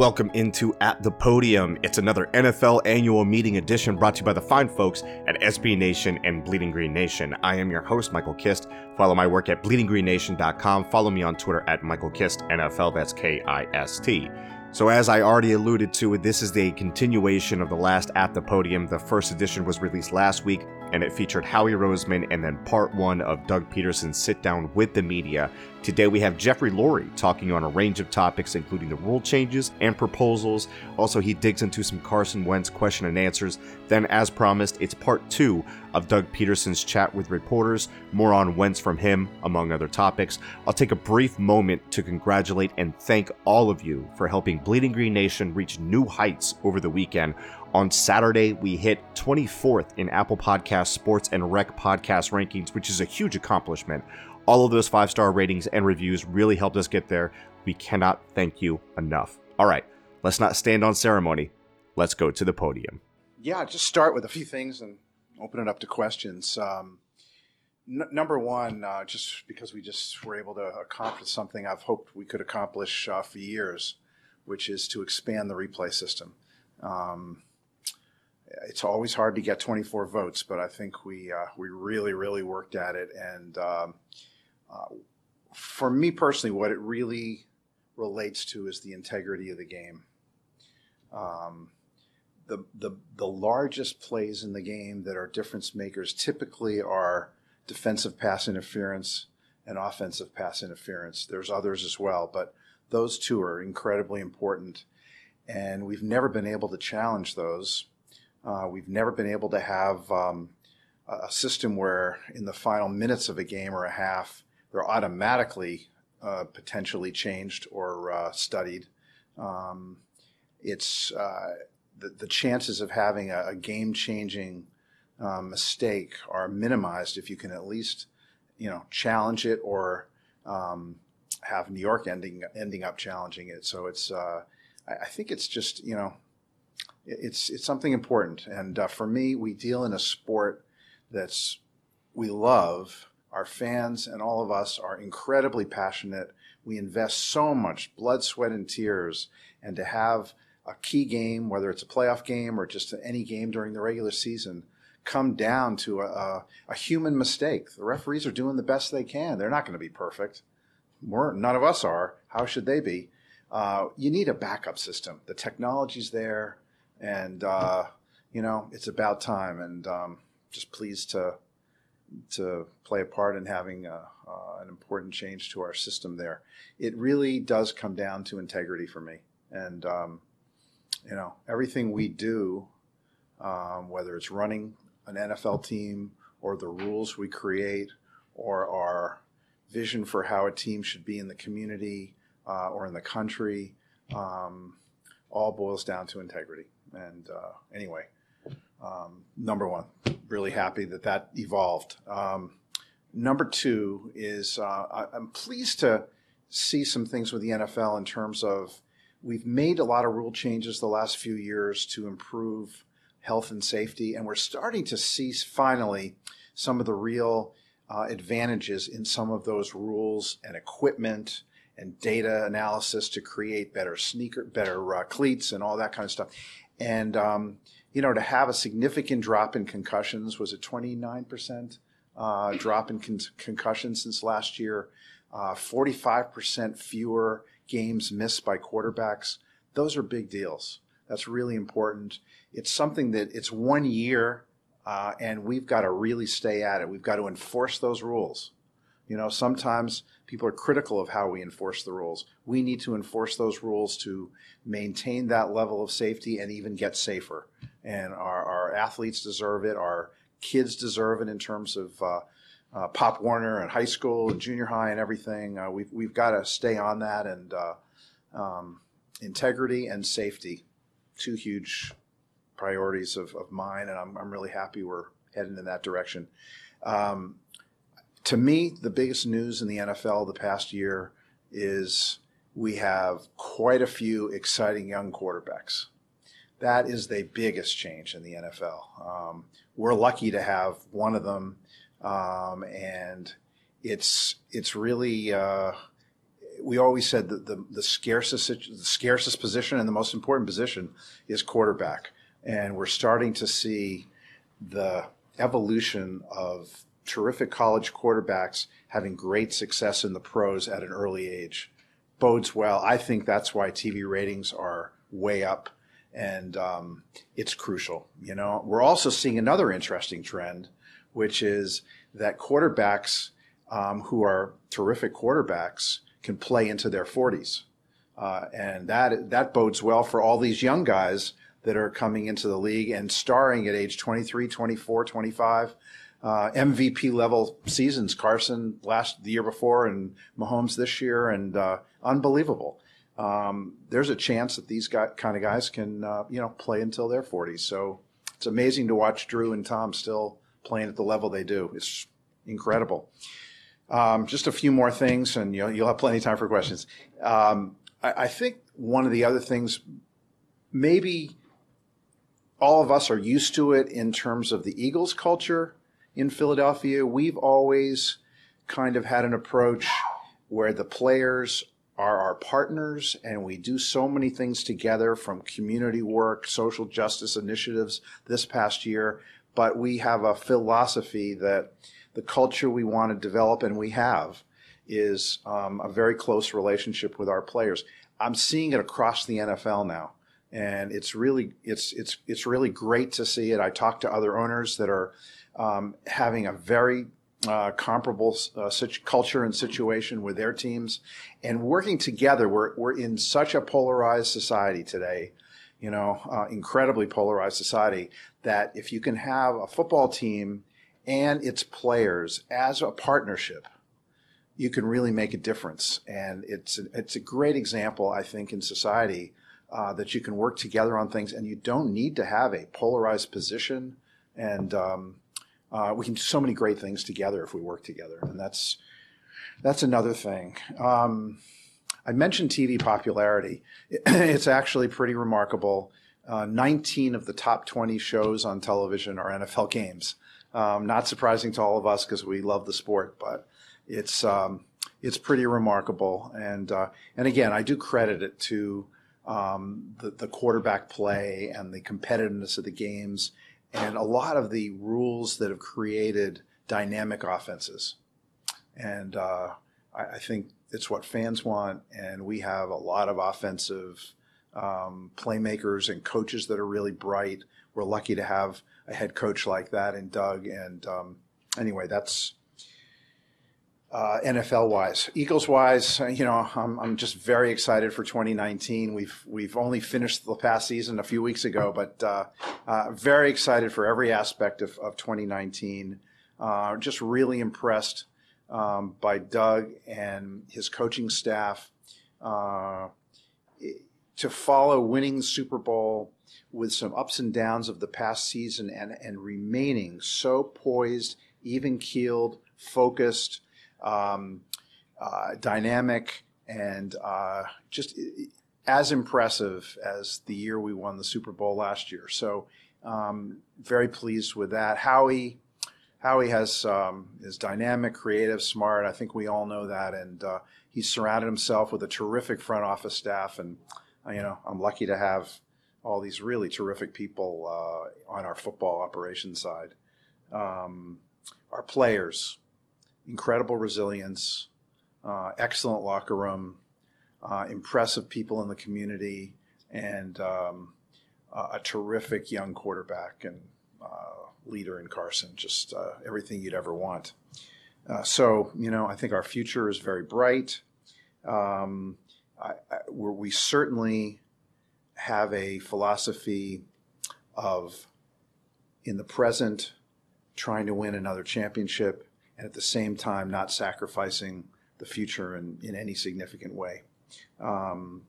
Welcome into At the Podium. It's another NFL annual meeting edition brought to you by the fine folks at SB Nation and Bleeding Green Nation. I am your host, Michael Kist. Follow my work at bleedinggreennation.com. Follow me on Twitter at Michael Kist NFL. That's K I S T. So, as I already alluded to, this is the continuation of the last At the Podium. The first edition was released last week, and it featured Howie Roseman and then part one of Doug Pederson's sit down with the media. Today we have Jeffrey Lurie talking on a range of topics, including the rule changes and proposals. Also, he digs into some Carson Wentz question and answers. Then, as promised, it's part two of Doug Pederson's chat with reporters, more on Wentz from him, among other topics. I'll take a brief moment to congratulate and thank all of you for helping Bleeding Green Nation reach new heights over the weekend. On Saturday, we hit 24th in Apple Podcast Sports and Rec Podcast rankings, which is a huge accomplishment. All of those five star ratings and reviews really helped us get there. We cannot thank you enough. All right, let's not stand on ceremony. Let's go to the podium. Yeah, just start with a few things and open it up to questions. Um, n- number one, uh, just because we just were able to accomplish something I've hoped we could accomplish uh, for years, which is to expand the replay system. Um, it's always hard to get 24 votes, but I think we uh, we really really worked at it. And um, uh, for me personally, what it really relates to is the integrity of the game. Um, the, the the largest plays in the game that are difference makers typically are defensive pass interference and offensive pass interference. There's others as well, but those two are incredibly important. And we've never been able to challenge those uh, we've never been able to have um, a system where in the final minutes of a game or a half, they're automatically uh, potentially changed or uh, studied. Um, it's uh, the, the chances of having a, a game changing uh, mistake are minimized if you can at least you know challenge it or um, have New York ending ending up challenging it. So it's uh, I, I think it's just you know it's it's something important. And uh, for me, we deal in a sport that's we love. Our fans and all of us are incredibly passionate. We invest so much blood, sweat, and tears, and to have a key game, whether it's a playoff game or just any game during the regular season, come down to a, a, a human mistake. The referees are doing the best they can. They're not going to be perfect. We're, none of us are. How should they be? Uh, you need a backup system. The technology's there and uh, you know it's about time. And um, just pleased to to play a part in having a, uh, an important change to our system there. It really does come down to integrity for me, and um, you know everything we do, um, whether it's running an NFL team or the rules we create or our vision for how a team should be in the community uh, or in the country, um, all boils down to integrity. And uh, anyway, um, number one, really happy that that evolved. Um, number two is uh, I, am pleased to see some things with the NFL in terms of we've made a lot of rule changes the last few years to improve health and safety, and we're starting to see finally some of the real uh, advantages in some of those rules and equipment and data analysis to create better sneaker, better uh, cleats, and all that kind of stuff. And, um, you know, to have a significant drop in concussions, was it 29% uh, drop in con- concussions since last year? Uh, 45% fewer games missed by quarterbacks. Those are big deals. That's really important. It's something that it's one year, uh, and we've got to really stay at it. We've got to enforce those rules. You know, sometimes people are critical of how we enforce the rules. We need to enforce those rules to maintain that level of safety and even get safer. And our, our athletes deserve it. Our kids deserve it in terms of uh, uh, Pop Warner and high school and junior high and everything. Uh, we've we've got to stay on that and uh, um, integrity and safety, two huge priorities of, of mine, and I'm I'm really happy we're heading in that direction. Um, to me, the biggest news in the NFL the past year is we have quite a few exciting young quarterbacks. That is the biggest change in the NFL. Um, we're lucky to have one of them, um, and it's it's really. Uh, we always said that the, the scarcest the scarcest position and the most important position is quarterback, and we're starting to see the evolution of terrific college quarterbacks having great success in the pros at an early age bodes well. I think that's why TV ratings are way up, and um, it's crucial. You know, we're also seeing another interesting trend, which is that quarterbacks um, who are terrific quarterbacks can play into their 40s, uh, and that that bodes well for all these young guys that are coming into the league and starring at age 23, 24, 25 uh, MVP level seasons. Carson last the year before, and Mahomes this year, and uh, unbelievable. Um, there's a chance that these kind of guys can uh, you know play until their 40s. So it's amazing to watch Drew and Tom still playing at the level they do. It's incredible. Um, just a few more things, and you'll, you'll have plenty of time for questions. Um, I, I think one of the other things, maybe all of us are used to it in terms of the Eagles culture in Philadelphia, we've always kind of had an approach where the players are our partners and we do so many things together from community work, social justice initiatives this past year. But we have a philosophy that the culture we want to develop and we have is um, a very close relationship with our players. I'm seeing it across the NFL now. And it's really it's it's it's really great to see it. I talk to other owners that are um, having a very uh, comparable uh, such culture and situation with their teams and working together. We're, we're in such a polarized society today, you know, uh, incredibly polarized society that if you can have a football team and its players as a partnership, you can really make a difference. And it's a, it's a great example, I think, in society uh, that you can work together on things and you don't need to have a polarized position. And um, uh, we can do so many great things together if we work together, and that's that's another thing. Um, I mentioned TV popularity. It's actually pretty remarkable. Uh, 19 of the top 20 shows on television are NFL games. Um, not surprising to all of us because we love the sport, but it's um, it's pretty remarkable. And uh, and again, I do credit it to um, the, the quarterback play and the competitiveness of the games and a lot of the rules that have created dynamic offenses. And uh, I, I, think it's what fans want, and we have a lot of offensive um, playmakers and coaches that are really bright. We're lucky to have a head coach like that in Doug. And um, anyway, that's uh, NFL wise. Eagles wise, uh, you know, I'm, I'm just very excited for 2019. We've we've only finished the past season a few weeks ago, but uh, uh, very excited for every aspect of, of 2019. Uh, just really impressed um, by Doug and his coaching staff uh, to follow winning the Super Bowl with some ups and downs of the past season and and remaining so poised, even keeled, focused um, uh, dynamic, and uh, just as impressive as the year we won the Super Bowl last year. So um, very pleased with that. Howie, Howie has um, is dynamic, creative, smart. I think we all know that, and uh, he's surrounded himself with a terrific front office staff. And uh, you know, I'm lucky to have all these really terrific people uh, on our football operations side. Um, our players, incredible resilience, uh, excellent locker room, uh, impressive people in the community, and um, a terrific young quarterback and uh, leader in Carson. Just uh, everything you'd ever want. Uh, so, you know, I think our future is very bright. Um, I, I, we certainly have a philosophy of in the present trying to win another championship and at the same time not sacrificing the future in, in any significant way. Um,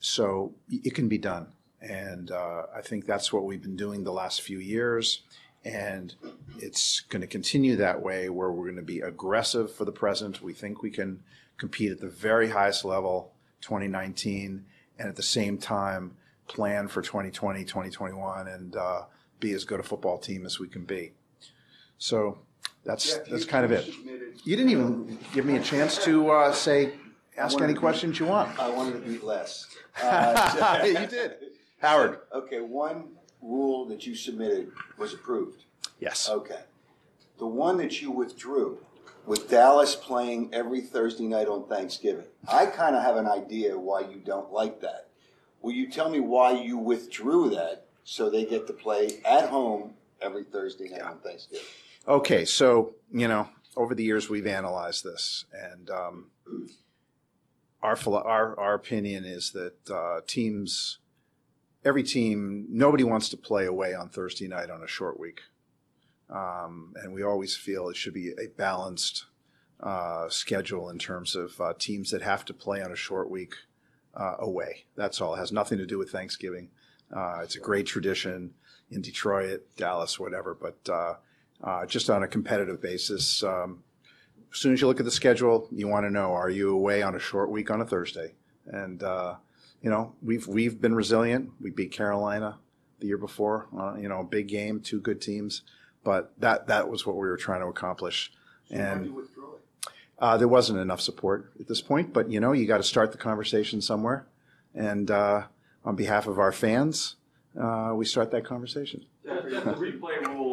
so it can be done. And uh, I think that's what we've been doing the last few years. And it's going to continue that way where we're going to be aggressive for the present. We think we can compete at the very highest level 2019 and at the same time plan for 2020, 2021 and uh, be as good a football team as we can be. So that's that's kind of it. You didn't even give me a chance to uh, say, ask any questions you want. I wanted to beat less. Uh, you did. Howard. Okay, one rule that you submitted was approved. Yes. Okay. The one that you withdrew with Dallas playing every Thursday night on Thanksgiving. I kind of have an idea why you don't like that. Will you tell me why you withdrew that so they get to play at home every Thursday night on Thanksgiving? Okay, so you know, over the years we've analyzed this, and um, our our our opinion is that uh, teams, every team, nobody wants to play away on Thursday night on a short week, um, and we always feel it should be a balanced uh, schedule in terms of uh, teams that have to play on a short week uh, away. That's all. It has nothing to do with Thanksgiving. Uh, it's a great tradition in Detroit, Dallas, whatever, but. Uh, just on a competitive basis. Um, as soon as you look at the schedule, you want to know: Are you away on a short week on a Thursday? And uh, you know, we've we've been resilient. We beat Carolina the year before. Uh, you know, big game, two good teams, but that that was what we were trying to accomplish. And uh, there wasn't enough support at this point, but you know, you got to start the conversation somewhere. And uh, on behalf of our fans, uh, we start that conversation. The replay rule,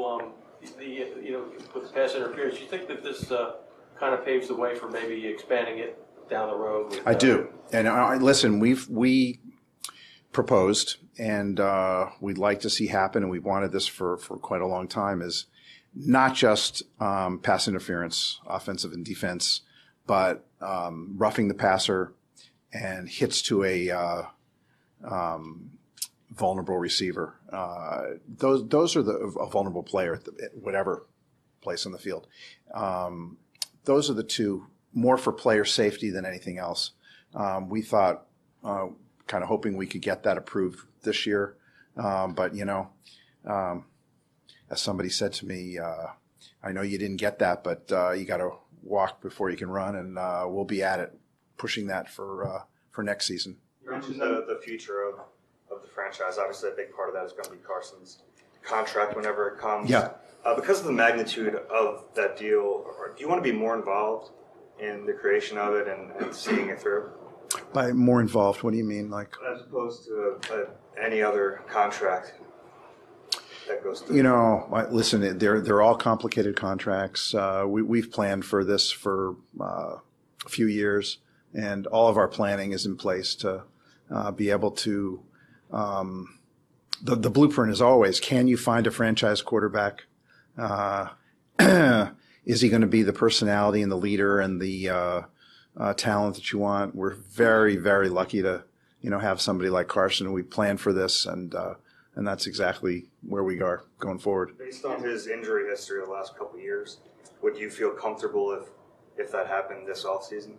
the, you know, with pass interference, you think that this, uh, kind of paves the way for maybe expanding it down the road? with, I uh, do. And I, listen, we've we proposed, and uh, we'd like to see happen, and we've wanted this for for quite a long time. Is not just um, pass interference, offensive and defense, but um, roughing the passer and hits to a uh, um, vulnerable receiver. Uh, those those are the a vulnerable player at, the, at whatever place on the field. Um, those are the two more for player safety than anything else. Um, we thought, uh, kind of hoping we could get that approved this year, um, but you know, um, as somebody said to me, uh, I know you didn't get that, but uh, you got to walk before you can run, and uh, we'll be at it, pushing that for uh, for next season. You mentioned the, the future of, of the franchise. Obviously, a big part of that is going to be Carson's contract whenever it comes. Yeah. Uh, because of the magnitude of that deal, or do you want to be more involved in the creation of it and, and seeing it through, By more involved, what do you mean? Like, as opposed to uh any other contract that goes through? you know, I- listen, they're they're all complicated contracts. Uh, we we've planned for this for uh, a few years, and all of our planning is in place to uh, be able to. Um, the the blueprint is always: Can you find a franchise quarterback? Uh, is he going to be the personality and the leader and the uh, uh, talent that you want? We're very very lucky to you know have somebody like Carson. We planned for this, and uh, and that's exactly where we are going forward. Based on his injury history the last couple of years, would you feel comfortable if if that happened this offseason?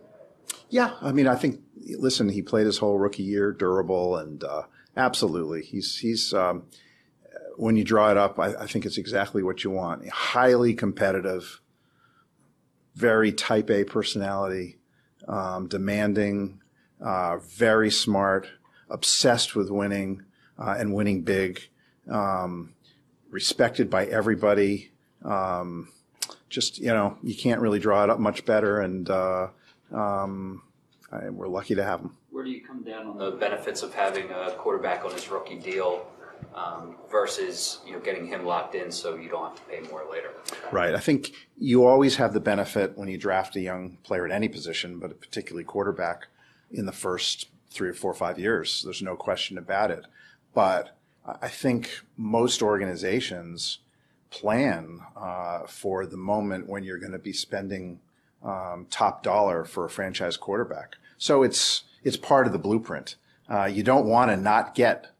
Yeah, I mean, I think. Listen, he played his whole rookie year, durable, and uh, absolutely, he's he's. Um, when you draw it up, I, I think it's exactly what you want. Highly competitive, very Type A personality, um, demanding, uh, very smart, obsessed with winning uh, and winning big, um, respected by everybody. Um, just you know, you can't really draw it up much better, and uh, um, I, we're lucky to have him. Where do you come down on the benefits of having a quarterback on his rookie deal um, versus you know getting him locked in so you don't have to pay more later? Right. I think you always have the benefit when you draft a young player at any position, but particularly quarterback, in the first three or four or five years. There's no question about it. But I think most organizations plan uh, for the moment when you're going to be spending um, top dollar for a franchise quarterback. So it's it's part of the blueprint. Uh, you don't want to not get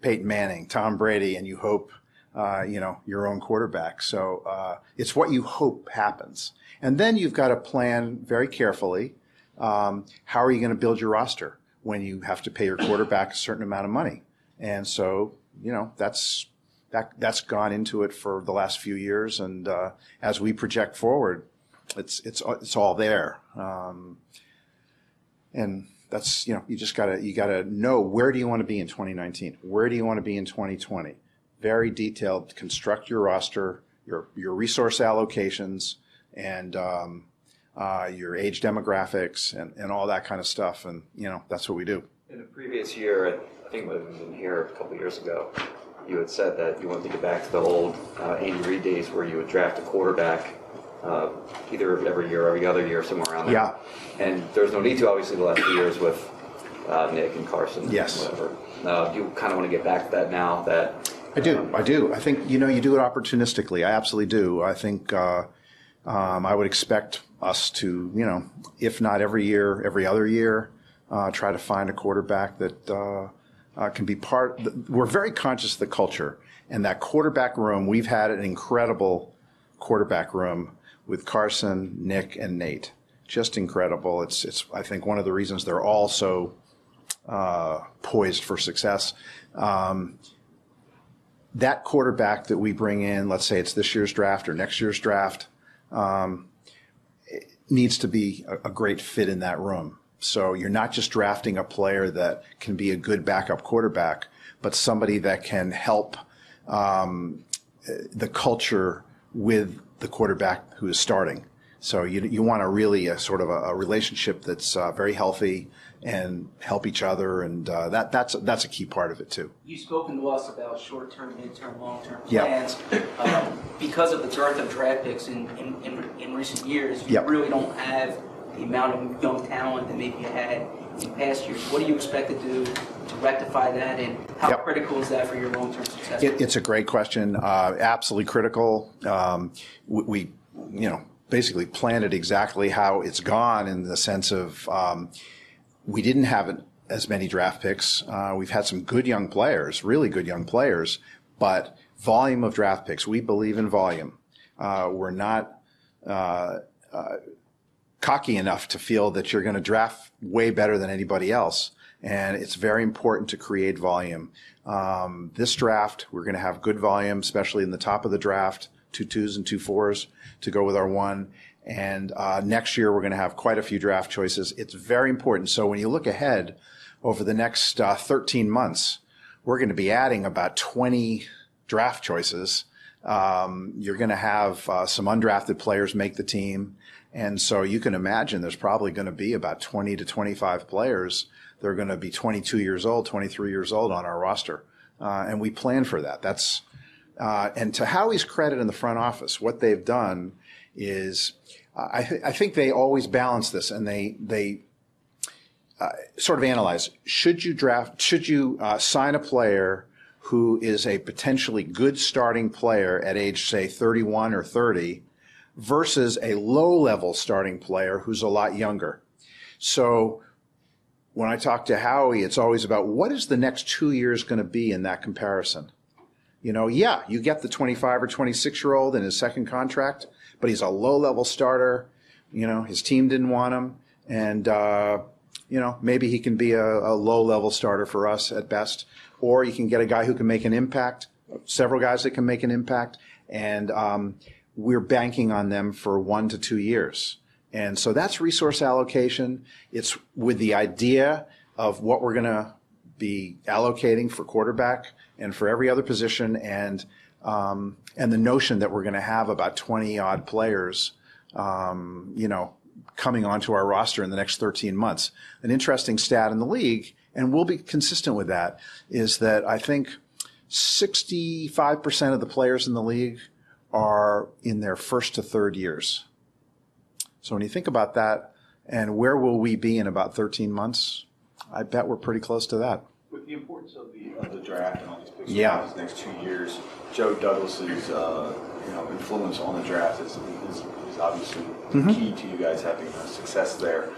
Peyton Manning, Tom Brady, and you hope uh, you know, your own quarterback. So uh, it's what you hope happens. And then you've got to plan very carefully. Um, how are you going to build your roster when you have to pay your quarterback a certain amount of money? And so, you know, that's that that's gone into it for the last few years. And uh, as we project forward, it's it's it's all there. Um, and that's you know you just gotta you gotta know where do you want to be in 2019 where do you want to be in 2020 very detailed construct your roster your your resource allocations and um, uh, your age demographics and, and all that kind of stuff and you know that's what we do. In the previous year i think it was in here a couple years ago you had said that you wanted to get back to the old uh, Andy Reid days where you would draft a quarterback uh, either every year or every other year, somewhere around there. Yeah. And there's no need to, obviously, the last few years with uh, Nick and Carson. Yes. And whatever. Uh, you kind of want to get back to that now that. I do. I do. I think, you know, you do it opportunistically. I absolutely do. I think uh, um, I would expect us to, you know, if not every year, every other year, uh, try to find a quarterback that uh, uh, can be part. We're very conscious of the culture. And that quarterback room, we've had an incredible quarterback room with Carson, Nick, and Nate. Just incredible. It's, it's I think, one of the reasons they're all so uh, poised for success. Um, that quarterback that we bring in, let's say it's this year's draft or next year's draft, um, needs to be a, a, great fit in that room. So you're not just drafting a player that can be a good backup quarterback, but somebody that can help um, the culture with the quarterback who is starting. So you, you want a really a sort of a, a relationship that's uh, very healthy and help each other, and uh, that that's that's a key part of it too. You've spoken to us about short-term, mid-term, long-term yep. plans. Um, because of the dearth of draft picks in, in, in, in recent years, you yep. really don't have the amount of young talent that maybe you had in past years. What do you expect to do to rectify that, and how yep. critical is that for your long-term success? It, it's a great question. Uh, absolutely critical. Um, we, we, you know, basically planned it exactly how it's gone in the sense of um, we didn't have as many draft picks. Uh, we've had some good young players, really good young players, but volume of draft picks. We believe in volume. Uh, we're not uh, uh cocky enough to feel that you're going to draft way better than anybody else. And it's very important to create volume. Um, this draft, we're going to have good volume, especially in the top of the draft, two twos and two fours to go with our one. And uh, next year, we're going to have quite a few draft choices. It's very important. So when you look ahead over the next uh, 13 months, we're going to be adding about 20 draft choices. Um, you're going to have uh, some undrafted players make the team. And so you can imagine there's probably going to be about 20 to 25 players. They're going to be 22 years old, 23 years old on our roster. Uh, and we plan for that. That's, uh, and to Howie's credit in the front office, what they've done is, uh, I, th- I, think they always balance this and they, they, uh, sort of analyze, should you draft, should you uh, sign a player who is a potentially good starting player at age, say, 31 or 30, versus a low level starting player who's a lot younger. So when I talk to Howie, it's always about what is the next two years going to be in that comparison? You know, yeah, you get the 25 or 26 year old in his second contract, but he's a low level starter. You know, his team didn't want him. And, uh, you know, maybe he can be a, a low level starter for us at best. Or you can get a guy who can make an impact, several guys that can make an impact. And, um, we're banking on them for one to two years. And so that's resource allocation. It's with the idea of what we're going to be allocating for quarterback and for every other position, and um, and the notion that we're going to have about 20 odd players, um, you know, coming onto our roster in the next 13 months. An interesting stat in the league, and we'll be consistent with that, is that I think 65% of the players in the league are in their first to third years. So when you think about that, and where will we be in about 13 months? I bet we're pretty close to that. With the importance of the of the draft and all these picks yeah. these next two years, Joe Douglas's uh, you know influence on the draft is, is, is obviously mm-hmm. key to you guys having success there.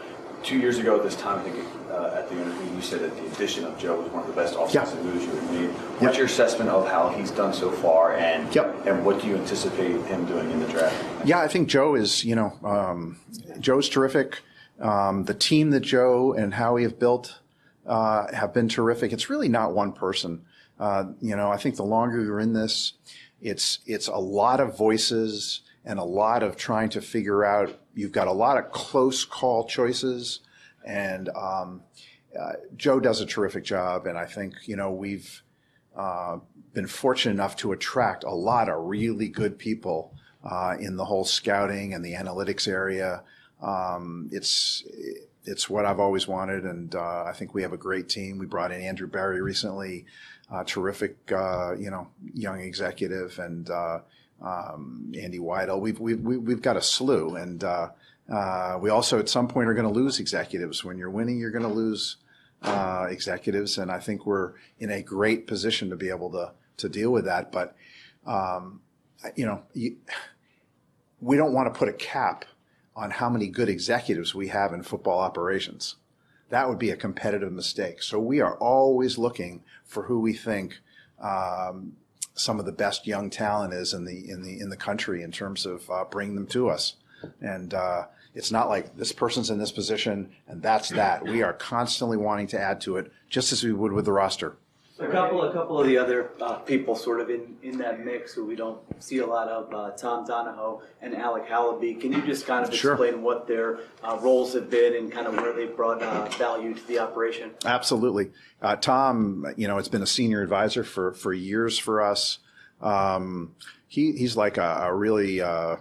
Two years ago at this time, I think uh, at the interview, you said that the addition of Joe was one of the best offensive moves you had made. What's your assessment of how he's done so far, and yep. and what do you anticipate him doing in the draft? Yeah, I think Joe is, you know, um, Joe's terrific. Um, the team that Joe and Howie have built uh, have been terrific. It's really not one person. Uh, you know, I think the longer you're in this, it's it's a lot of voices and a lot of trying to figure out. You've got a lot of close call choices, and um, uh, Joe does a terrific job. And I think you know we've uh, been fortunate enough to attract a lot of really good people uh, in the whole scouting and the analytics area. Um, it's it's what I've always wanted, and uh, I think we have a great team. We brought in Andrew Berry recently, terrific, uh, you know, young executive, and uh, um, Andy Weidl. We've we've we've got a slew, and uh, uh, we also at some point are going to lose executives. When you're winning, you're going to lose executives, and I think we're in a great position to be able to to deal with that. But um, you know, you, we don't want to put a cap on how many good executives we have in football operations. That would be a competitive mistake. So we are always looking for who we think um, some of the best young talent is in the in the in the country in terms of uh, bringing them to us. And uh, it's not like this person's in this position and that's that. We are constantly wanting to add to it, just as we would with the roster. A couple, a couple of the other uh, people sort of in, in that mix who we don't see a lot of, uh, Tom Donahoe and Alec Halaby. Can you just kind of Sure. explain what their uh, roles have been and kind of where they've brought uh, value to the operation? Absolutely. Uh, Tom, you know, has been a senior advisor for, for years for us. Um, he, he's like a, a really, uh,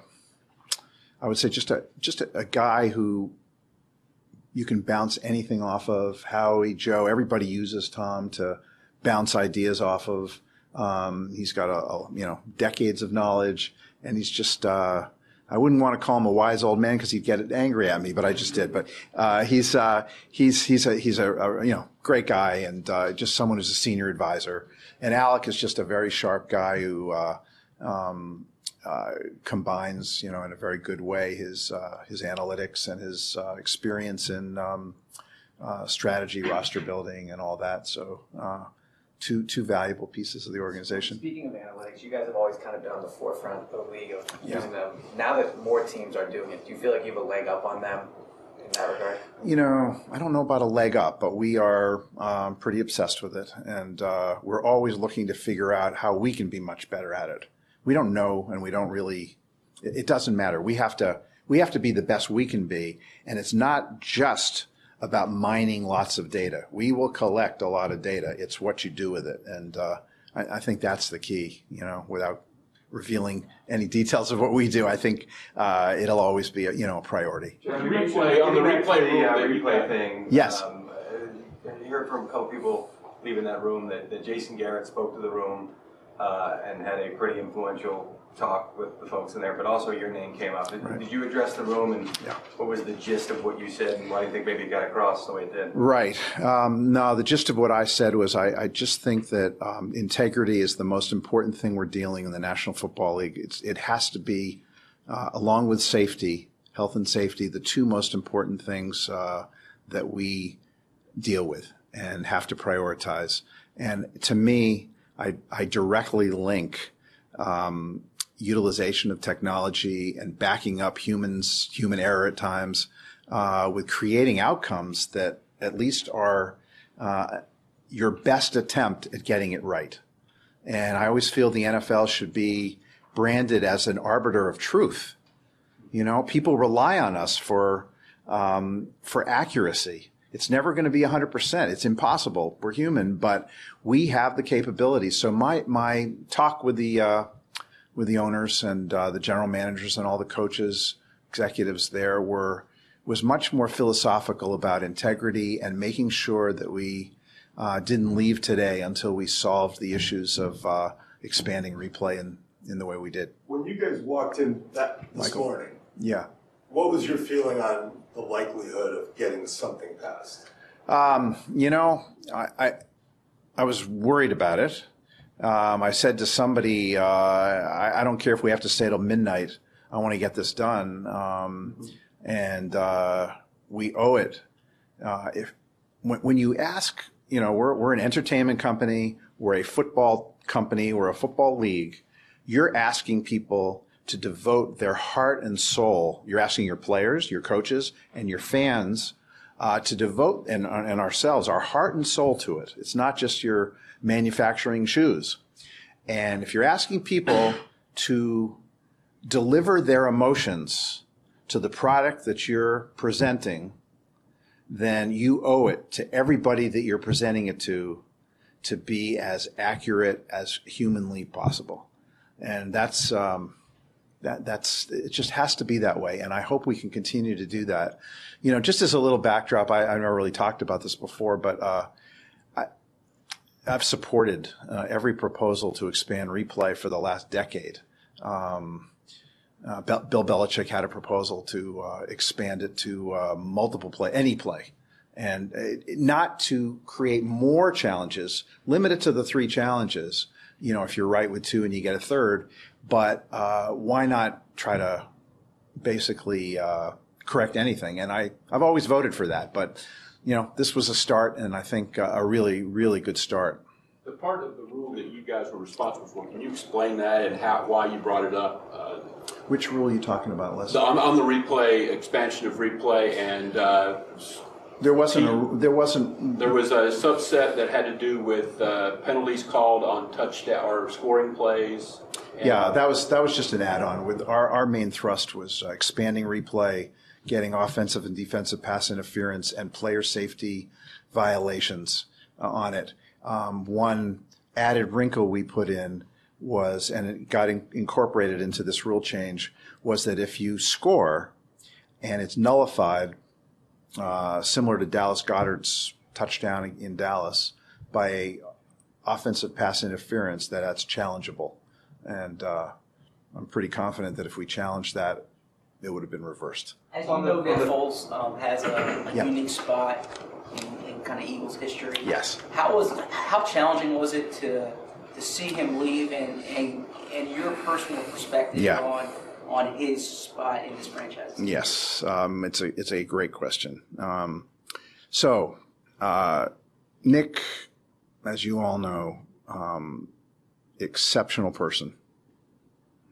I would say just a, just a, a guy who you can bounce anything off of. Howie, Joe, everybody uses Tom to bounce ideas off of. Um, he's got a, a, you know, decades of knowledge and he's just, uh, I wouldn't want to call him a wise old man because he'd get angry at me, but I just did. But uh, he's uh, he's he's a he's a, a you know great guy and uh, just someone who's a senior advisor. And Alec is just a very sharp guy who uh, um, uh, combines you know in a very good way his uh, his analytics and his uh, experience in um, uh, strategy, roster building, and all that. So. Two, two valuable pieces of the organization. Speaking of analytics, you guys have always kind of been on the forefront of the league of Yeah. using them. Now that more teams are doing it, do you feel like you have a leg up on them in that regard? You know, I don't know about a leg up, but we are um, pretty obsessed with it, and uh, we're always looking to figure out how we can be much better at it. We don't know, and we don't really. It, it doesn't matter. We have to. We have to be the best we can be, and it's not just about mining lots of data. We will collect a lot of data. It's what you do with it, and uh, I, I think that's the key. You know, without revealing any details of what we do, I think uh, it'll always be a, you know a priority. On the replay, on the replay, the uh, replay thing. Yes. Um, uh, you heard from a couple people leaving that room that, that Jason Garrett spoke to the room uh, and had a pretty influential talk with the folks in there, but also your name came up. Did, did you address the room and what was the gist of what you said and why do you think maybe it got across the way it did? Right. Um, no, the gist of what I said was I, I just think that um, integrity is the most important thing we're dealing in the National Football League. It's, it has to be, uh, along with safety, health and safety, the two most important things uh, that we deal with and have to prioritize. And to me, I, I directly link um, utilization of technology and backing up humans, human error at times, uh, with creating outcomes that at least are uh, your best attempt at getting it right. And I always feel the NFL should be branded as an arbiter of truth. You know, people rely on us for um, for accuracy. It's never going to be 100%. It's impossible. We're human, but we have the capabilities. So my my talk with the uh, with the owners and uh, the general managers and all the coaches, executives there were was much more philosophical about integrity and making sure that we uh, didn't leave today until we solved the issues of uh, expanding replay in, in the way we did. When you guys walked in that this Michael. morning, Yeah. what was your feeling on the likelihood of getting something passed? Um, you know, I, I, I was worried about it. Um, I said to somebody, uh, I, I don't care if we have to stay till midnight. I want to get this done. Um, and uh, we owe it uh, if when, when you ask, you know, we're, we're an entertainment company, we're a football company, we're a football league, you're asking people to devote their heart and soul. You're asking your players, your coaches, and your fans uh, to devote, and, and ourselves, our heart and soul to it. It's not just your manufacturing shoes. And if you're asking people to deliver their emotions to the product that you're presenting, then you owe it to everybody that you're presenting it to to be as accurate as humanly possible. And that's, um, that, that's, it just has to be that way. And I hope we can continue to do that. You know, just as a little backdrop, I, I've never really talked about this before, but, uh, I, I've supported uh, every proposal to expand replay for the last decade. Um, uh, Bill Belichick had a proposal to uh, expand it to uh, multiple play, any play, and uh, not to create more challenges. Limit it to the three challenges. You know, if you're right with two and you get a third, but uh, why not try to basically correct anything? And I I've always voted for that, but you know, this was a start, and I think a really really good start. The part of the rule that you guys were responsible for, can you explain that and how why you brought it up? Which rule are you talking about, Les? So on, on the replay, expansion of replay, and uh, there wasn't a, there wasn't there was a subset that had to do with uh, penalties called on touchdown or scoring plays. Yeah, that was that was just an add-on. With our our main thrust was uh, expanding replay, getting offensive and defensive pass interference, and player safety violations uh, on it. Um, one added wrinkle we put in was, and it got in, incorporated into this rule change, was that if you score and it's nullified, uh, similar to Dallas Goedert's touchdown in Dallas, by a offensive pass interference, that that's challengeable. And uh, I'm pretty confident that if we challenge that, it would have been reversed. As you know, Nick Foles um, has a, a Yeah. unique spot in, in kind of Eagles history. Yes. How was how challenging was it to to see him leave and and, and your personal perspective Yeah. on on his spot in this franchise? Yes, um, it's a it's a great question. Um, so, uh, Nick, as you all know, um, exceptional person.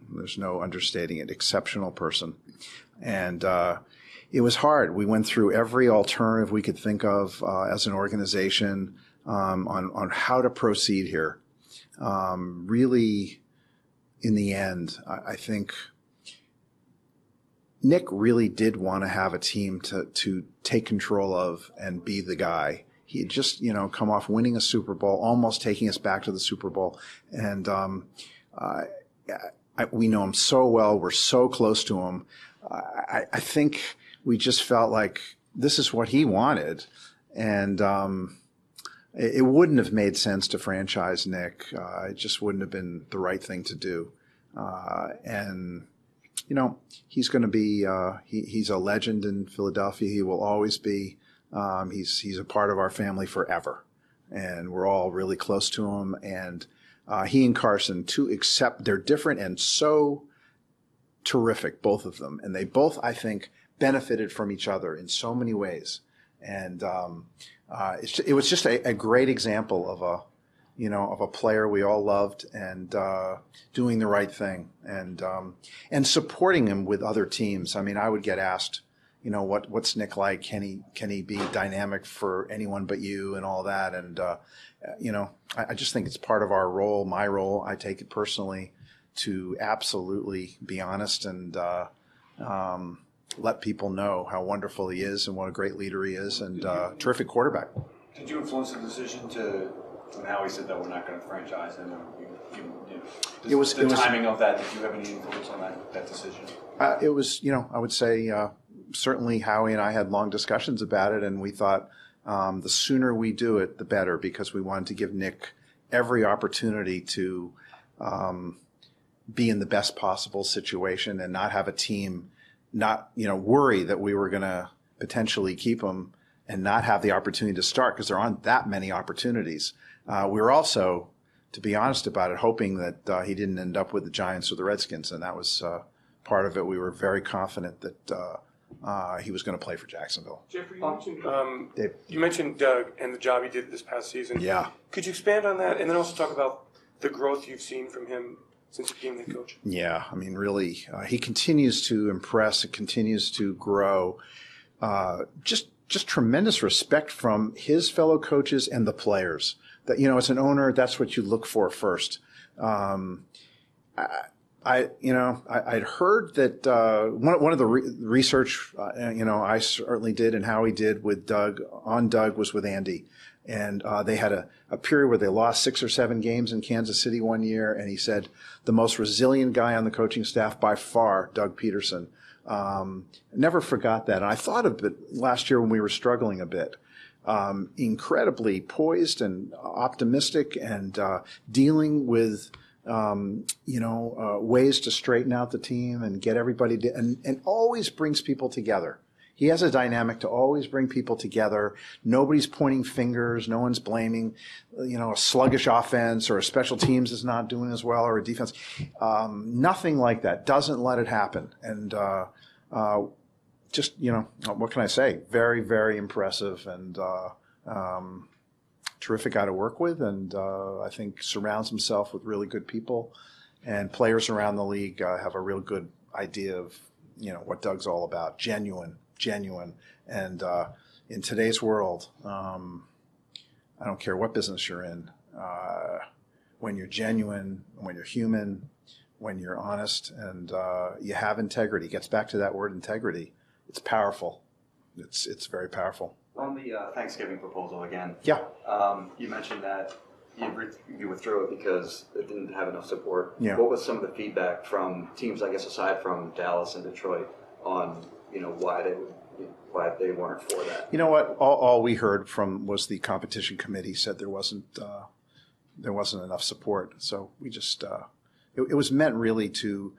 There's no understating it. Exceptional person, and uh, it was hard. We went through every alternative we could think of uh, as an organization um, on on how to proceed here. Um, really, in the end, I, I think. Nick really did want to have a team to to take control of and be the guy. He had just you know come off winning a Super Bowl, almost taking us back to the Super Bowl, and um, uh, I, we know him so well. We're so close to him. I, I think we just felt like this is what he wanted, and um, it, it wouldn't have made sense to franchise Nick. Uh, it just wouldn't have been the right thing to do, uh, and you know, he's going to be, uh, he, he's a legend in Philadelphia. He will always be. Um, he's, he's a part of our family forever. And we're all really close to him. And uh, he and Carson, to accept, they're different and so terrific, both of them. And they both, I think, benefited from each other in so many ways. And um, uh, it was just a, a great example of a, you know, of a player we all loved and uh, doing the right thing and um, and supporting him with other teams. I mean, I would get asked, you know, what what's Nick like? Can he can he be dynamic for anyone but you and all that? And uh, you know, I, I just think it's part of our role, my role. I take it personally to absolutely be honest and uh, um, let people know how wonderful he is and what a great leader he is and uh, terrific quarterback. Did you influence the decision to, when Howie said that we're not going to franchise him? or you- you- you know, It was- the it was- timing of that. Did you have any influence on that, that decision? Uh, it was, you know, I would say uh, certainly Howie and I had long discussions about it, and we thought um, the sooner we do it, the better, because we wanted to give Nick every opportunity to um, be in the best possible situation and not have a team not, you know, worry that we were going to potentially keep him and not have the opportunity to start because there aren't that many opportunities. Uh, we were also, to be honest about it, hoping that uh, he didn't end up with the Giants or the Redskins, and that was uh, part of it. We were very confident that uh, he was going to play for Jacksonville. Jeffrey, you mentioned, um, Dave. you mentioned Doug and the job he did this past season. Yeah. Could you expand on that and then also talk about the growth you've seen from him since he became the coach? Yeah, I mean, really, uh, he continues to impress and continues to grow. Uh, just, just tremendous respect from his fellow coaches and the players. That you know, as an owner, that's what you look for first. Um, I, I, you know, I, would heard that uh, one, one of the re- research, uh, you know, I certainly did, and Howie did with Doug on Doug was with Andy, and uh, they had a, a period where they lost six or seven games in Kansas City one year, and he said the most resilient guy on the coaching staff by far, Doug Pederson. Um, never forgot that, and I thought of it last year when we were struggling a bit. Um, incredibly poised and optimistic, and uh, dealing with um, you know, uh, ways to straighten out the team and get everybody to, and, and always brings people together. He has a dynamic to always bring people together. Nobody's pointing fingers. No one's blaming, you know, a sluggish offense or a special teams is not doing as well or a defense. Um, nothing like that. Doesn't let it happen. And, uh, uh, just, you know, what can I say? Very, very impressive. And, uh, um, terrific guy to work with, and uh, I think surrounds himself with really good people. And players around the league uh, have a real good idea of you know what Doug's all about. Genuine, genuine, and uh, in today's world, um, I don't care what business you're in. Uh, when you're genuine, when you're human, when you're honest, and uh, you have integrity, gets back to that word integrity. It's powerful. It's it's very powerful. On the uh, Thanksgiving proposal again. Yeah. Um, you mentioned that you, re- you withdrew it because it didn't have enough support. Yeah. What was some of the feedback from teams, I guess, aside from Dallas and Detroit, on you know why they why they weren't for that? You know what? All, all we heard from was the competition committee said there wasn't uh, there wasn't enough support. So we just uh, it, it was meant really to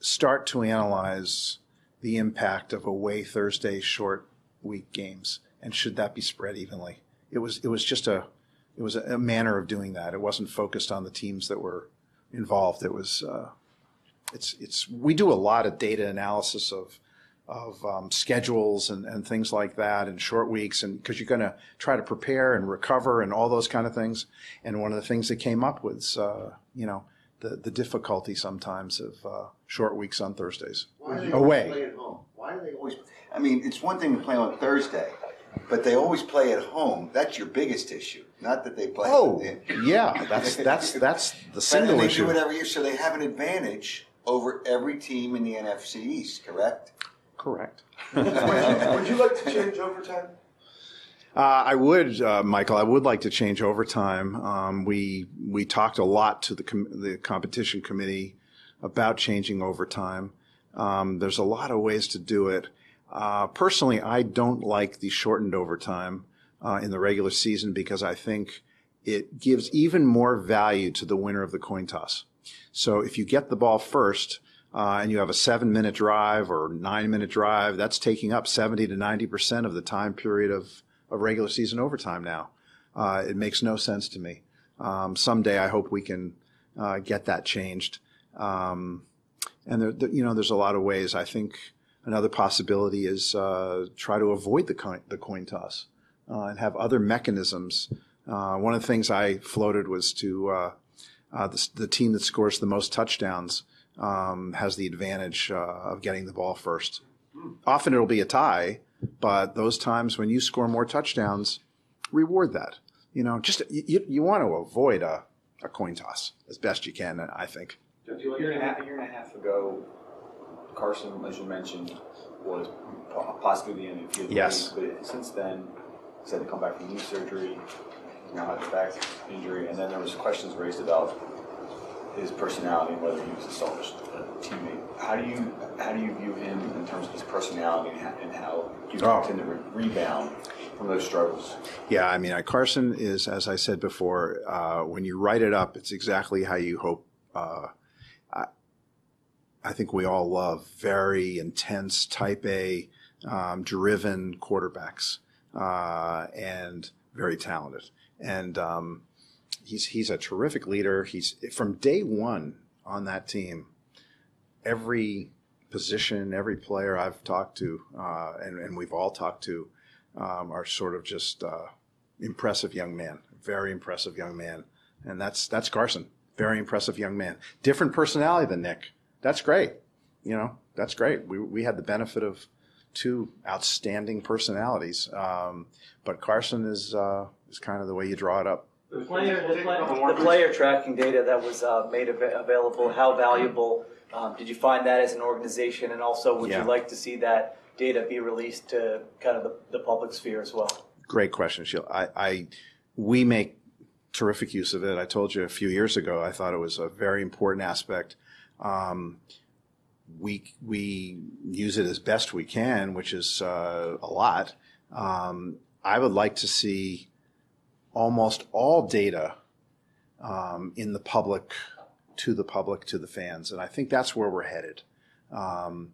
start to analyze the impact of away Thursday short week games and should that be spread evenly? It was it was just a it was a, manner of doing that. It wasn't focused on the teams that were involved. It was uh, it's it's we do a lot of data analysis of of um, schedules and, and things like that and short weeks and because you're going to try to prepare and recover and all those kind of things and one of the things that came up was uh, you know the, the difficulty sometimes of uh, short weeks on Thursdays Why away play at home? Why do they always? I mean, it's one thing to play on Thursday, but they always play at home. That's your biggest issue. Not that they play. Oh, yeah, that's that's that's the single and they issue. do it every year, so they have an advantage over every team in the NFC East. Correct. Correct. Would you like to change overtime? Uh, I would, uh, Michael. I would like to change overtime. Um, we we talked a lot to the com- the competition committee about changing overtime. Um, there's a lot of ways to do it. Uh, personally, I don't like the shortened overtime uh, in the regular season because I think it gives even more value to the winner of the coin toss. So if you get the ball first uh, and you have a seven minute drive or nine minute drive, that's taking up 70 to 90% of the time period of, of regular season overtime now. Uh, it makes no sense to me. Um, someday I hope we can uh, get that changed. Um, and there, you know, there's a lot of ways. I think another possibility is uh, try to avoid the coin, the coin toss uh, and have other mechanisms. Uh, one of the things I floated was to uh, uh, the, the, team that scores the most touchdowns um, has the advantage uh, of getting the ball first. Often it'll be a tie, but those times when you score more touchdowns, reward that. You know, just you, you want to avoid a, a coin toss as best you can. I think. A year and a half, a year and a half ago, Carson, as you mentioned, was possibly the end of MVP. Yes. But since then, he's had to come back from knee surgery. Now had a back injury, and then there was questions raised about his personality and whether he was a selfish teammate. How do you how do you view him in terms of his personality and how, and how you Oh. tend to re- rebound from those struggles? Yeah, I mean, Carson is, as I said before, uh, when you write it up, it's exactly how you hope. Uh, I think we all love very intense, type A, um, driven quarterbacks, uh, and very talented. And um, he's he's a terrific leader. He's from day one on that team. Every position, every player I've talked to, uh, and, and we've all talked to, um, are sort of just uh, impressive young man, very impressive young man, and that's that's Carson, very impressive young man, different personality than Nick. That's great, you know, that's great. We we had the benefit of two outstanding personalities, um, but Carson is uh, is kind of the way you draw it up. The player, the player, the player tracking data that was uh, made av- available, how valuable um, did you find that as an organization? And also, would Yeah. you like to see that data be released to kind of the, the public sphere as well? Great question, Sheila. I, I, we make terrific use of it. I told you a few years ago, I thought it was a very important aspect. Um, we, we use it as best we can, which is uh, a lot. Um, I would like to see almost all data um, in the public, to the public, to the fans. And I think that's where we're headed. Um,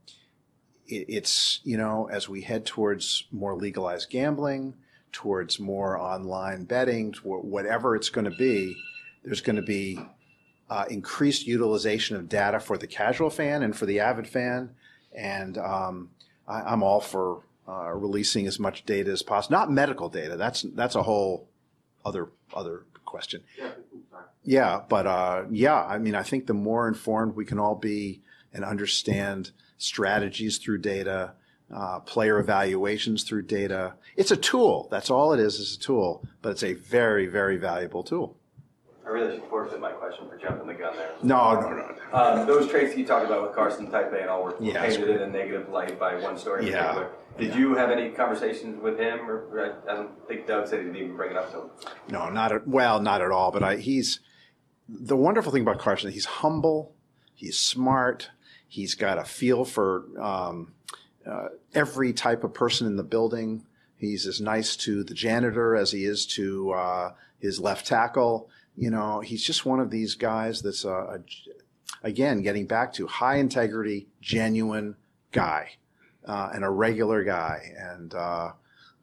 it, it's, you know, as we head towards more legalized gambling, towards more online betting, whatever it's going to be, there's going to be uh, increased utilization of data for the casual fan and for the avid fan. And um, I, I'm all for uh, releasing as much data as possible. Not medical data. That's that's a whole other other question. Yeah, but uh, yeah, I mean, I think the more informed we can all be and understand strategies through data, uh, player evaluations through data, it's a tool. That's all it is, is a tool, but it's a very, very valuable tool. I really should forfeit my question for jumping the gun there. No, no, no. Um, those traits you talked about with Carson Type A and all were Yeah, that's painted in a negative light by one story in Yeah. particular. Did you have any conversations with him, or or I I don't think Doug said he didn't even bring it up to him. No, not at, well, not at all. But I, he's the wonderful thing about Carson. He's humble. He's smart. He's got a feel for um, uh, every type of person in the building. He's as nice to the janitor as he is to uh, his left tackle. You know, he's just one of these guys that's a, a again getting back to high integrity, genuine guy, uh, and a regular guy. And uh,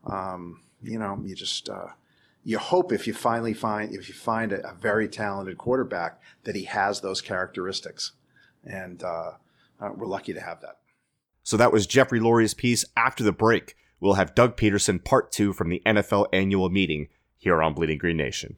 um, you know, you just uh, you hope if you finally find if you find a, a very talented quarterback that he has those characteristics, and uh, uh, we're lucky to have that. So that was Jeffrey Lurie's piece. After the break, we'll have Doug Pederson part two from the NFL annual meeting here on Bleeding Green Nation.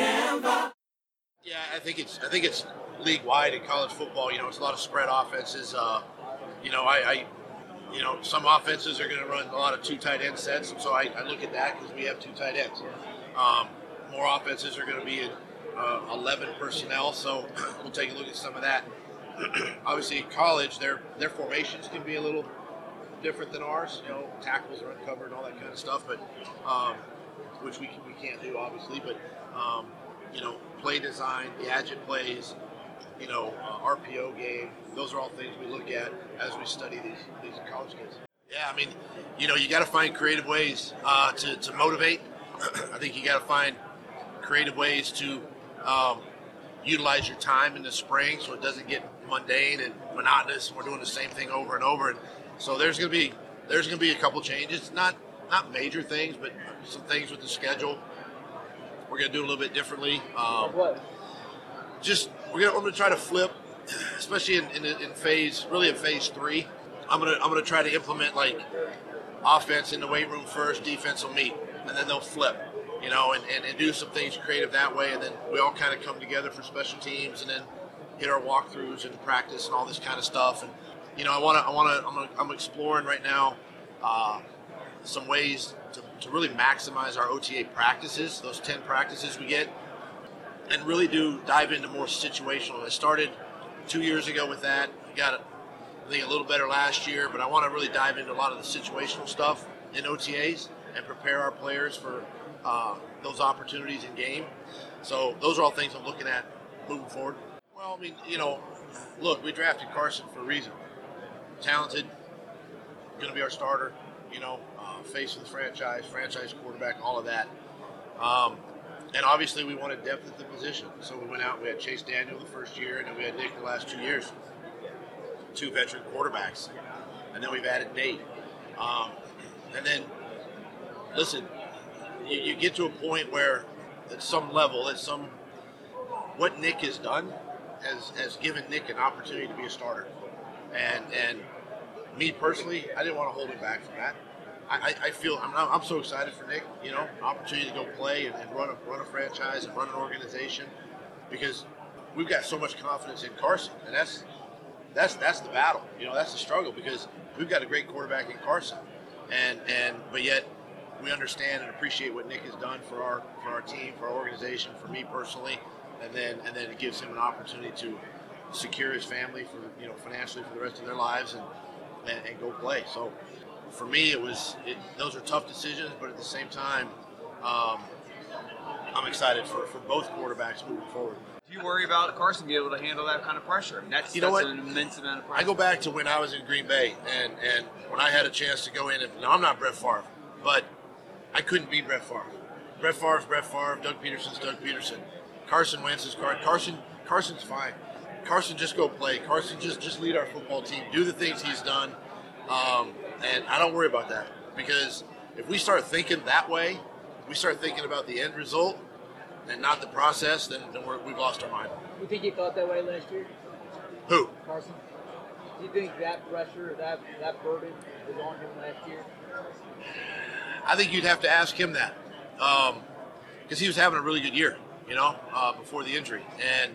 Think it's I think it's league wide in college football. You know, it's a lot of spread offenses. Uh, you know, I, I you know some offenses are going to run a lot of two tight end sets, and so I, I look at that because we have two tight ends. Um, more offenses are going to be in uh, 11 personnel, so we'll take a look at some of that. Obviously, in college, their their formations can be a little different than ours. You know, tackles are uncovered and all that kind of stuff, but um, which we can, we can't do obviously. But um, you know, play design, gadget plays, you know, uh, RPO game. Those are all things we look at as we study these these college kids. Yeah, I mean, you know, you got to find creative ways uh, to to motivate. I think you got to find creative ways to um, utilize your time in the spring so it doesn't get mundane and monotonous. and We're doing the same thing over and over, and so there's going to be there's going to be a couple changes, not not major things, but some things with the schedule. We're going to do a little bit differently. Um, just we're going to, try to flip, especially in, in, in phase really in phase three. I'm to I'm to try to implement like offense in the weight room first, defense will meet, and then they'll flip, you know, and, and, and do some things creative that way, and then we all kind of come together for special teams, and then hit our walkthroughs and practice and all this kind of stuff. And you know, I want to I want to I'm, I'm exploring right now uh, some ways to, really maximize our OTA practices, those 10 practices we get, and really do dive into more situational. I started two years ago with that. I got I think, a little better last year, but I want to really dive into a lot of the situational stuff in OTAs and prepare our players for uh, those opportunities in game. So those are all things I'm looking at moving forward. Well, I mean, you know, look, we drafted Carson for a reason. Talented, going to be our starter. You know, uh, face of the franchise, franchise quarterback, all of that. Um, and obviously, we wanted depth at the position, so we went out. We had Chase Daniel the first year, and then we had Nick the last two years. Two veteran quarterbacks, and then we've added Nate. Um, and then, listen, you, you get to a point where, at some level, at some, what Nick has done has has given Nick an opportunity to be a starter, and and me personally, I didn't want to hold him back from that. I, I feel I'm, I'm so excited for Nick. You know, opportunity to go play and, and run a run a franchise and run an organization because we've got so much confidence in Carson, and that's that's that's the battle. You know, that's the struggle because we've got a great quarterback in Carson, and and but yet we understand and appreciate what Nick has done for our for our team, for our organization, for me personally, and then and then it gives him an opportunity to secure his family for you know financially for the rest of their lives and and, and go play. So for me, it was it, those are tough decisions, but at the same time, um, I'm excited for, for both quarterbacks moving forward. Do you worry about Carson being able to handle that kind of pressure? I that's, You know that's what? an immense amount of pressure. I go back to when I was in Green Bay, and, and when I had a chance to go in, and now I'm not Brett Favre, but I couldn't be Brett Favre. Brett Favre's Brett Favre, Doug Pederson's Doug Peterson, Carson Wentz is Car- Carson. Carson's fine. Carson just go play. Carson just just lead our football team. Do the things he's done, um, and I don't worry about that because if we start thinking that way, we start thinking about the end result and not the process, then, then we're, we've lost our mind. You think he thought that way last year, Who? Carson? Do you think that pressure, that that burden was on him last year? I think you'd have to ask him that because he was having a really good year, you know, uh, before the injury, and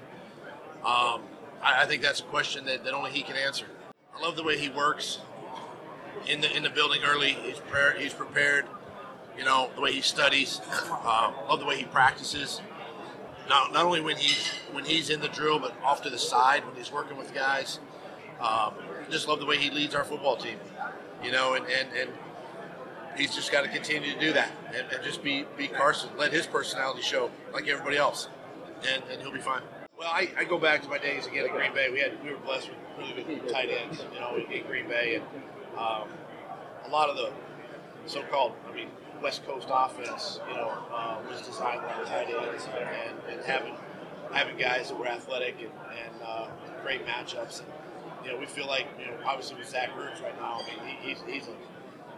um, I, I think that's a question that, that only he can answer. I love the way he works in the in the building early. He's prepared. He's prepared. You know the way he studies. Uh, love the way he practices. Not, not only when he's when he's in the drill, but off to the side when he's working with guys. Um, just love the way he leads our football team. You know, and, and, and he's just got to continue to do that and, and just be be Carson. Let his personality show like everybody else, and, and he'll be fine. Well, I, I go back to my days again at Green Bay. We had we were blessed with really good tight ends, you know, in, Green Bay, and um, a lot of the so-called, I mean, West Coast offense, you know, uh, was designed around tight ends and, and having having guys that were athletic and, and uh, great matchups. And, you know, we feel like, you know, obviously with Zach Ertz right now, I mean, he, he's, he's a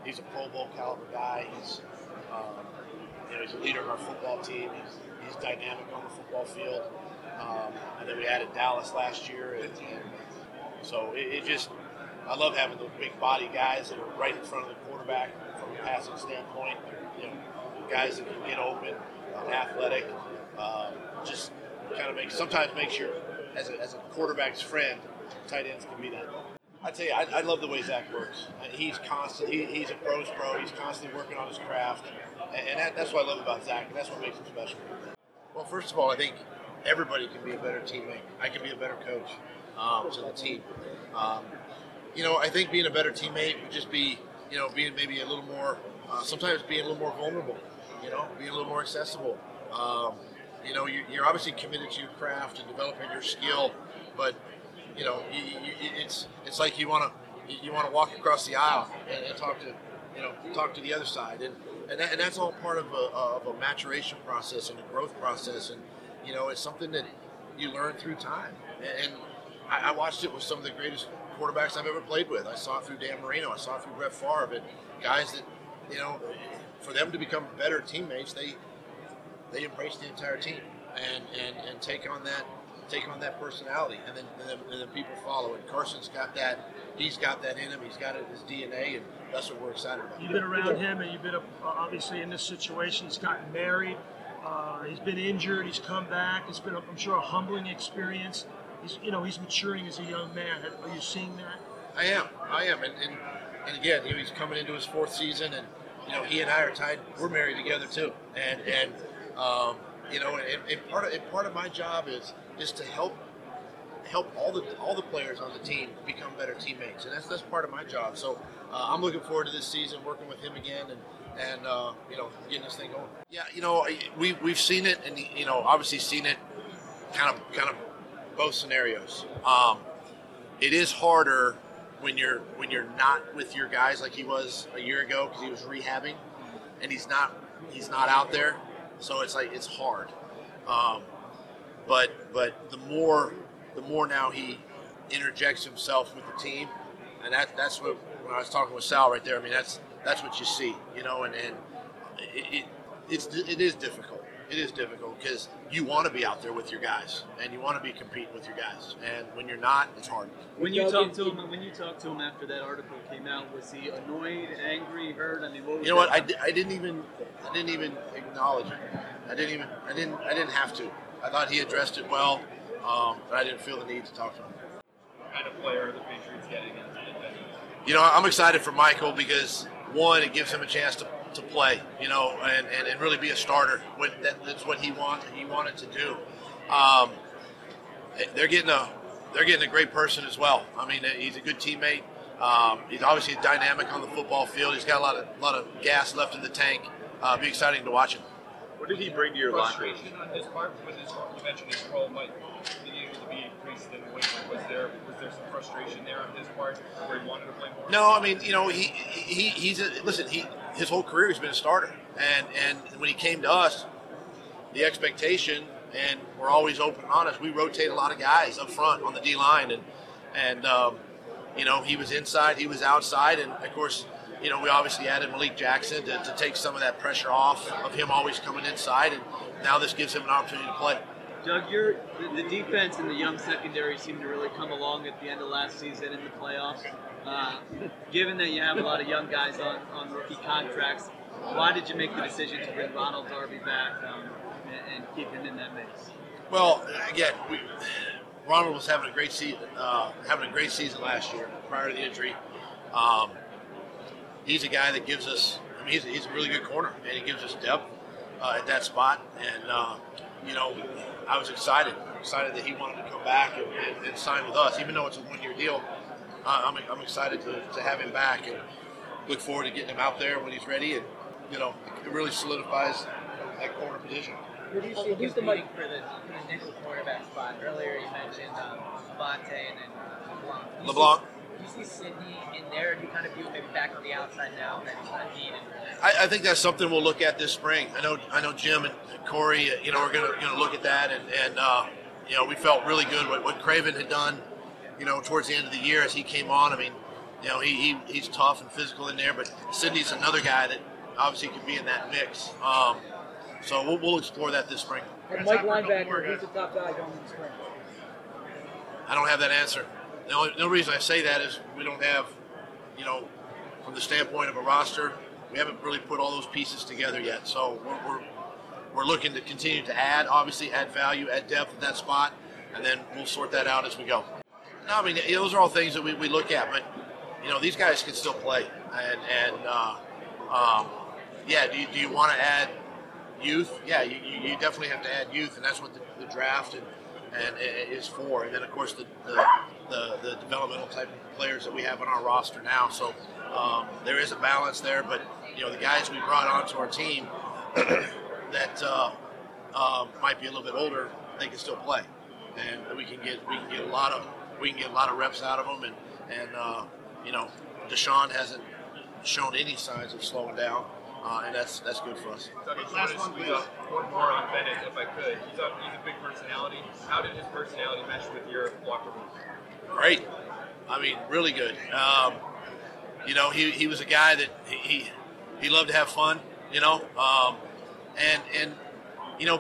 he's a Pro Bowl caliber guy. He's um, you know he's a leader of our football team. He's, he's dynamic on the football field. Um, and then we added Dallas last year, and, and so it, it just I love having those big body guys that are right in front of the quarterback from a passing standpoint. You know, guys that can get open, uh, athletic. Uh, just kind of makes sometimes makes your as a, as a quarterback's friend. Tight ends can be that. I tell you, I, I love the way Zach works. He's constant. He, he's a pros pro. He's constantly working on his craft, and, and that, that's what I love about Zach. And that's what makes him special. Well, first of all, I think everybody can be a better teammate. I can be a better coach um, to the team. Um, you know, I think being a better teammate would just be, you know, being maybe a little more, uh, sometimes being a little more vulnerable. You know, being a little more accessible. Um, you know, you're, you're obviously committed to your craft and developing your skill, but you know, you, you, it's it's like you want to you want to walk across the aisle and, and talk to you know talk to the other side, and and, that, and that's all part of a, of a maturation process and a growth process, and you know, it's something that you learn through time. And I, I watched it with some of the greatest quarterbacks I've ever played with. I saw it through Dan Marino. I saw it through Brett Favre, and guys that you know, for them to become better teammates, they they embrace the entire team and, and, and take on that take on that personality, and then, and then and then people follow. And Carson's got that. He's got that in him. He's got it in his DNA, and that's what we're excited about. You've been around him, and you've been uh, obviously in this situation. He's gotten married. Uh, he's been injured. He's come back. It's been, I'm sure, a humbling experience. He's, you know, he's maturing as a young man. Are you seeing that? I am. I am. And, and, and again, you know, he's coming into his fourth season, and you know, he and I are tied. We're married together too. And and um, you know, and, and part of and part of my job is is to help help all the all the players on the team become better teammates, and that's that's part of my job. So uh, I'm looking forward to this season, working with him again, and and uh, you know, getting this thing going. Yeah, you know, we we've seen it, and you know, obviously seen it, kind of kind of both scenarios. Um, it is harder when you're when you're not with your guys like he was a year ago because he was rehabbing, and he's not he's not out there, so it's like it's hard. Um, but but the more the more now he interjects himself with the team, and that that's what when I was talking with Sal right there. I mean that's that's what you see, you know, and and it, it it's it is difficult. It is difficult because you want to be out there with your guys and you want to be competing with your guys, and when you're not, it's hard. When you talked to him, when you talked to him after that article came out, was he annoyed, angry, hurt? I mean, what was You know what? that? I, di- I didn't even I didn't even acknowledge it. I didn't even I didn't I didn't have to. I thought he addressed it well, um, but I didn't feel the need to talk to him. What kind of player are the Patriots getting into the You know, I'm excited for Michael because one, it gives him a chance to, to play, you know, and, and, and really be a starter. When that, that's what he wanted he wanted to do. Um, they're getting a they're getting a great person as well. I mean, he's a good teammate. Um, he's obviously dynamic on the football field. He's got a lot of lot of gas left in the tank. Uh, be exciting to watch him. What did he bring to your locker room? On his part with his, you mentioned his role might be able to Was there was there some frustration there on his part where he wanted to play more? No, I mean, you know, he, he he's a, listen. He his whole career he's been a starter, and and when he came to us, the expectation, and we're always open and honest. We rotate a lot of guys up front on the D line, and and um, you know he was inside, he was outside, and of course, you know we obviously added Malik Jackson to, to take some of that pressure off of him always coming inside, and now this gives him an opportunity to play. Doug, your the, the defense and the young secondary seemed to really come along at the end of last season in the playoffs. Uh, given that you have a lot of young guys on, on rookie contracts, why did you make the decision to bring Ronald Darby back um, and, and keep him in that mix? Well, again, we, Ronald was having a great season, uh, having a great season last year prior to the injury. Um, he's a guy that gives us. I mean, he's, he's a really good corner, and he gives us depth uh, at that spot. And uh, you know, I was excited, excited that he wanted to come back and, and, and sign with us, even though it's a one-year deal. Uh, I'm, I'm excited to, to have him back and look forward to getting him out there when he's ready. And you know, it really solidifies that corner position. Who do you see who's competing for the, for the nickel quarterback spot? Earlier you mentioned um, Avonte and then uh, LeBlanc. LeBlanc. See, do you see Sidney in there? Do you kind of view him maybe back on the outside now that he's not needed? I, I think that's something we'll look at this spring. I know, I know Jim and Corey, uh, you know, are going to going to look at that, and and uh, you know, we felt really good what, what Cre'Von had done, you know, towards the end of the year as he came on. I mean, you know, he, he he's tough and physical in there, but Sidney's another guy that obviously could be in that mix. Um, so we'll, we'll explore that this spring. And Mike linebacker, who's the top guy going in the spring? I don't have that answer. The only, the only reason I say that is we don't have, you know, from the standpoint of a roster, we haven't really put all those pieces together yet. So we're, we're, we're looking to continue to add, obviously, add value, add depth at that spot, and then we'll sort that out as we go. No, I mean, those are all things that we, we look at, but, you know, these guys can still play. And, and uh, um, yeah, do you, do you want to add youth? Yeah, you, you definitely have to add youth, and that's what the, the draft and, and is for. And then, of course, the, the, the, the developmental type of players that we have on our roster now. So um, there is a balance there, but you know, the guys we brought onto our team that uh, uh, might be a little bit older, they can still play, and we can get we can get a lot of we can get a lot of reps out of them, and and uh, you know, DeSean hasn't shown any signs of slowing down, uh, and that's that's good for us. Want to squeeze one more on Bennett, if I could. He's a, he's a big personality. How did his personality mesh with your locker room? Great. I mean, really good. Um, you know, he, he was a guy that he, he loved to have fun. You know, um, and and you know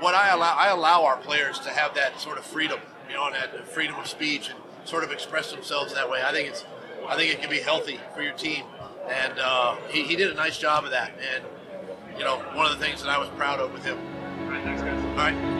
what I allow I allow our players to have that sort of freedom. You know, and that freedom of speech and sort of express themselves that way. I think it's I think it can be healthy for your team, and uh, he, he did a nice job of that. And you know, one of the things that I was proud of with him. All right, thanks, guys. All right.